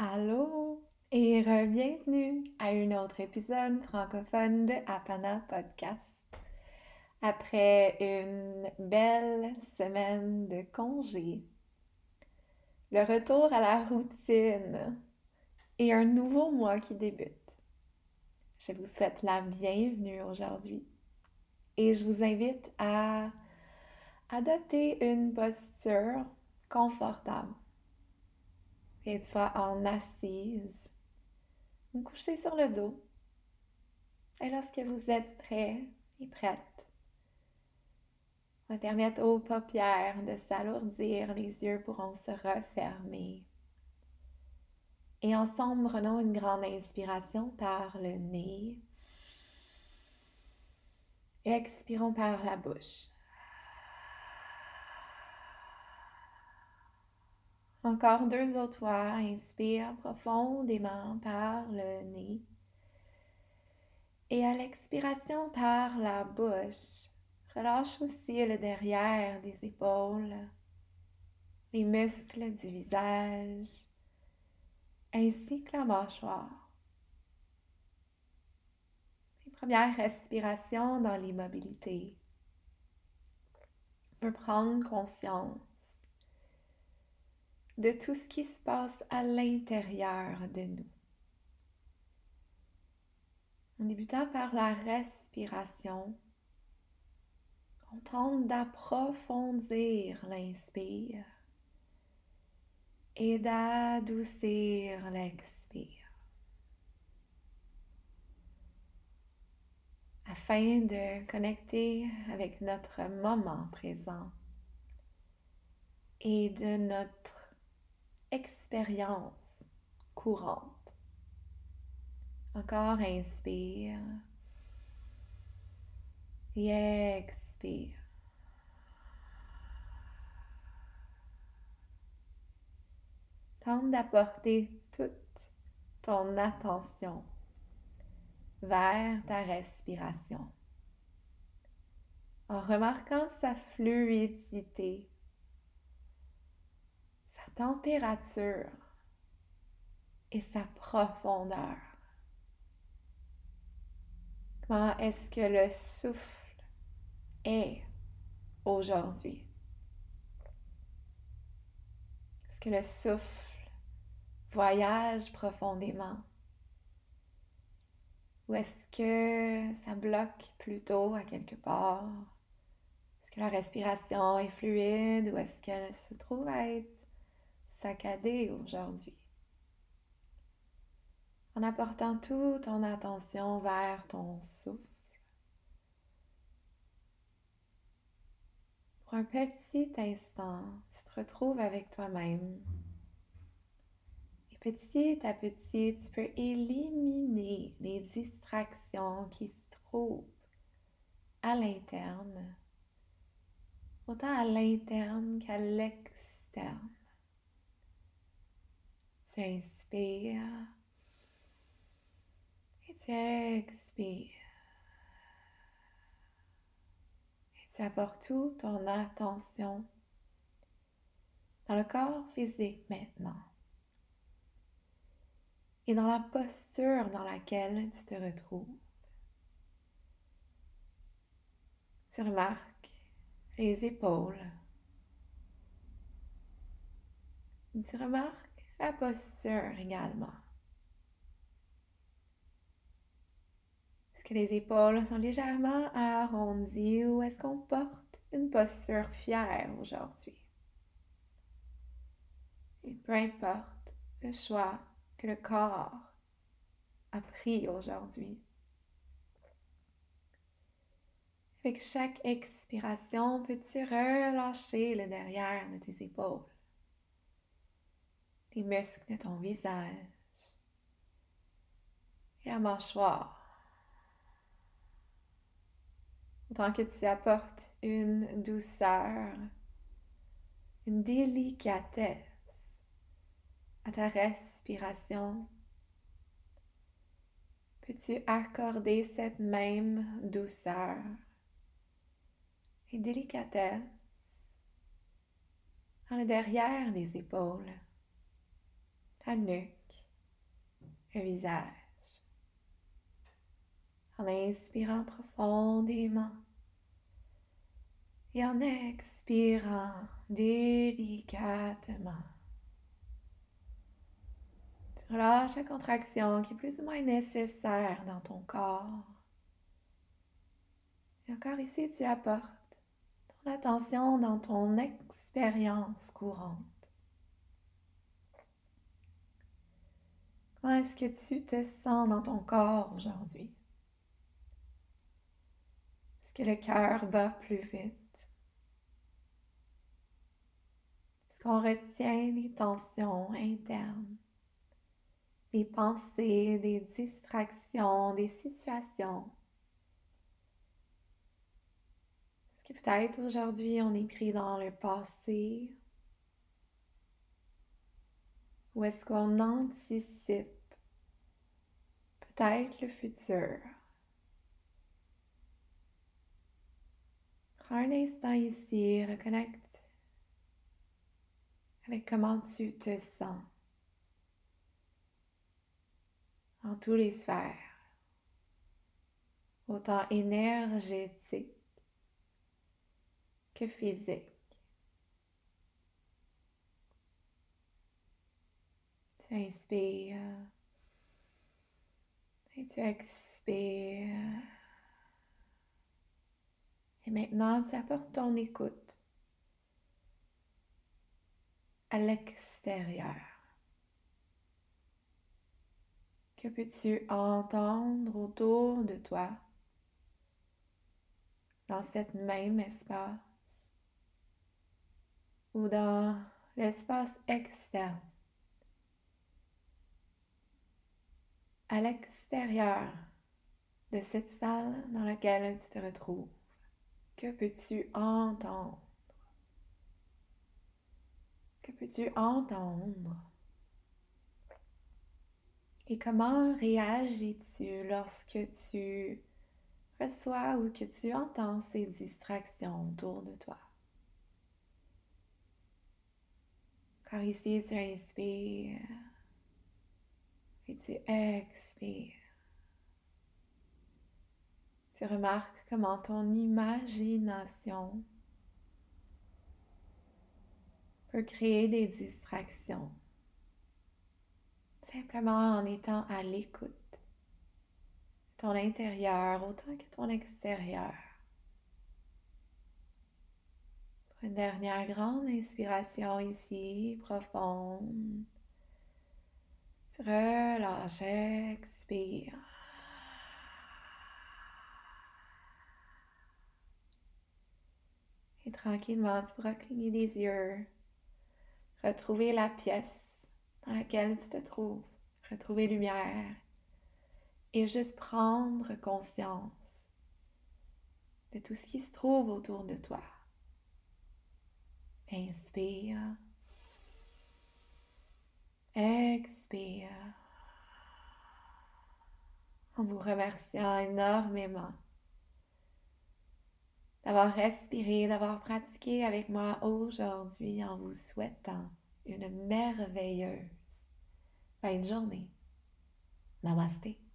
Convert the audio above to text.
Allô? Et bienvenue à un autre épisode francophone de Apana Podcast. Après une belle semaine de congé, le retour à la routine et un nouveau mois qui débute. Je vous souhaite la bienvenue aujourd'hui et je vous invite à adopter une posture confortable et en assise ou couché sur le dos. Et lorsque vous êtes prêt et prête, on va permettre aux paupières de s'alourdir, les yeux pourront se refermer. Et ensemble, prenons une grande inspiration par le nez. Expirons par la bouche. Encore deux autres fois. Inspire profondément par le nez. Et à l'expiration par la bouche, relâche aussi le derrière des épaules, les muscles du visage, ainsi que la mâchoire. Les premières respirations dans l'immobilité. On peut prendre conscience de tout ce qui se passe à l'intérieur de nous. En débutant par la respiration, on tente d'approfondir l'inspire et d'adoucir l'expire. Afin de connecter avec notre moment présent et de notre expérience courante. Encore inspire et expire. Tente d'apporter toute ton attention vers ta respiration en remarquant sa fluidité température et sa profondeur. Comment est-ce que le souffle est aujourd'hui? Est-ce que le souffle voyage profondément? Ou est-ce que ça bloque plutôt à quelque part? Est-ce que la respiration est fluide ou est-ce qu'elle se trouve à être saccadé aujourd'hui. En apportant toute ton attention vers ton souffle. Pour un petit instant, tu te retrouves avec toi-même. Et petit à petit, tu peux éliminer les distractions qui se trouvent à l'interne, autant à l'interne qu'à l'externe. Tu inspires et tu expires. Et tu apportes toute ton attention dans le corps physique maintenant et dans la posture dans laquelle tu te retrouves. Tu remarques les épaules. Tu remarques la posture également. Est-ce que les épaules sont légèrement arrondies ou est-ce qu'on porte une posture fière aujourd'hui? Et peu importe le choix que le corps a pris aujourd'hui. Avec chaque expiration, peux-tu relâcher le derrière de tes épaules? Les muscles de ton visage et la mâchoire. Autant que tu apportes une douceur, une délicatesse à ta respiration, peux-tu accorder cette même douceur et délicatesse dans le derrière des épaules? Nuque, le visage. En inspirant profondément et en expirant délicatement. Tu relâches la contraction qui est plus ou moins nécessaire dans ton corps. Et encore ici, tu apportes ton attention dans ton expérience courante. Comment est-ce que tu te sens dans ton corps aujourd'hui? Est-ce que le cœur bat plus vite? Est-ce qu'on retient des tensions internes, des pensées, des distractions, des situations? Est-ce que peut-être aujourd'hui on est pris dans le passé? Ou est-ce qu'on anticipe peut-être le futur? Prends un instant ici, reconnecte avec comment tu te sens en tous les sphères, autant énergétique que physique. Tu inspires et tu expires. Et maintenant, tu apportes ton écoute. À l'extérieur. Que peux-tu entendre autour de toi? Dans cet même espace? Ou dans l'espace externe? À l'extérieur de cette salle dans laquelle tu te retrouves, que peux-tu entendre? Que peux-tu entendre? Et comment réagis-tu lorsque tu reçois ou que tu entends ces distractions autour de toi? Car ici, tu inspires et tu expires. Tu remarques comment ton imagination peut créer des distractions. Simplement en étant à l'écoute de ton intérieur autant que ton extérieur. Une dernière grande inspiration ici, profonde. Relâche, expire. Et tranquillement, tu pourras cligner des yeux, retrouver la pièce dans laquelle tu te trouves, retrouver lumière et juste prendre conscience de tout ce qui se trouve autour de toi. Inspire. Expire. En vous remerciant énormément d'avoir respiré, d'avoir pratiqué avec moi aujourd'hui en vous souhaitant une merveilleuse fin de journée. Namaste.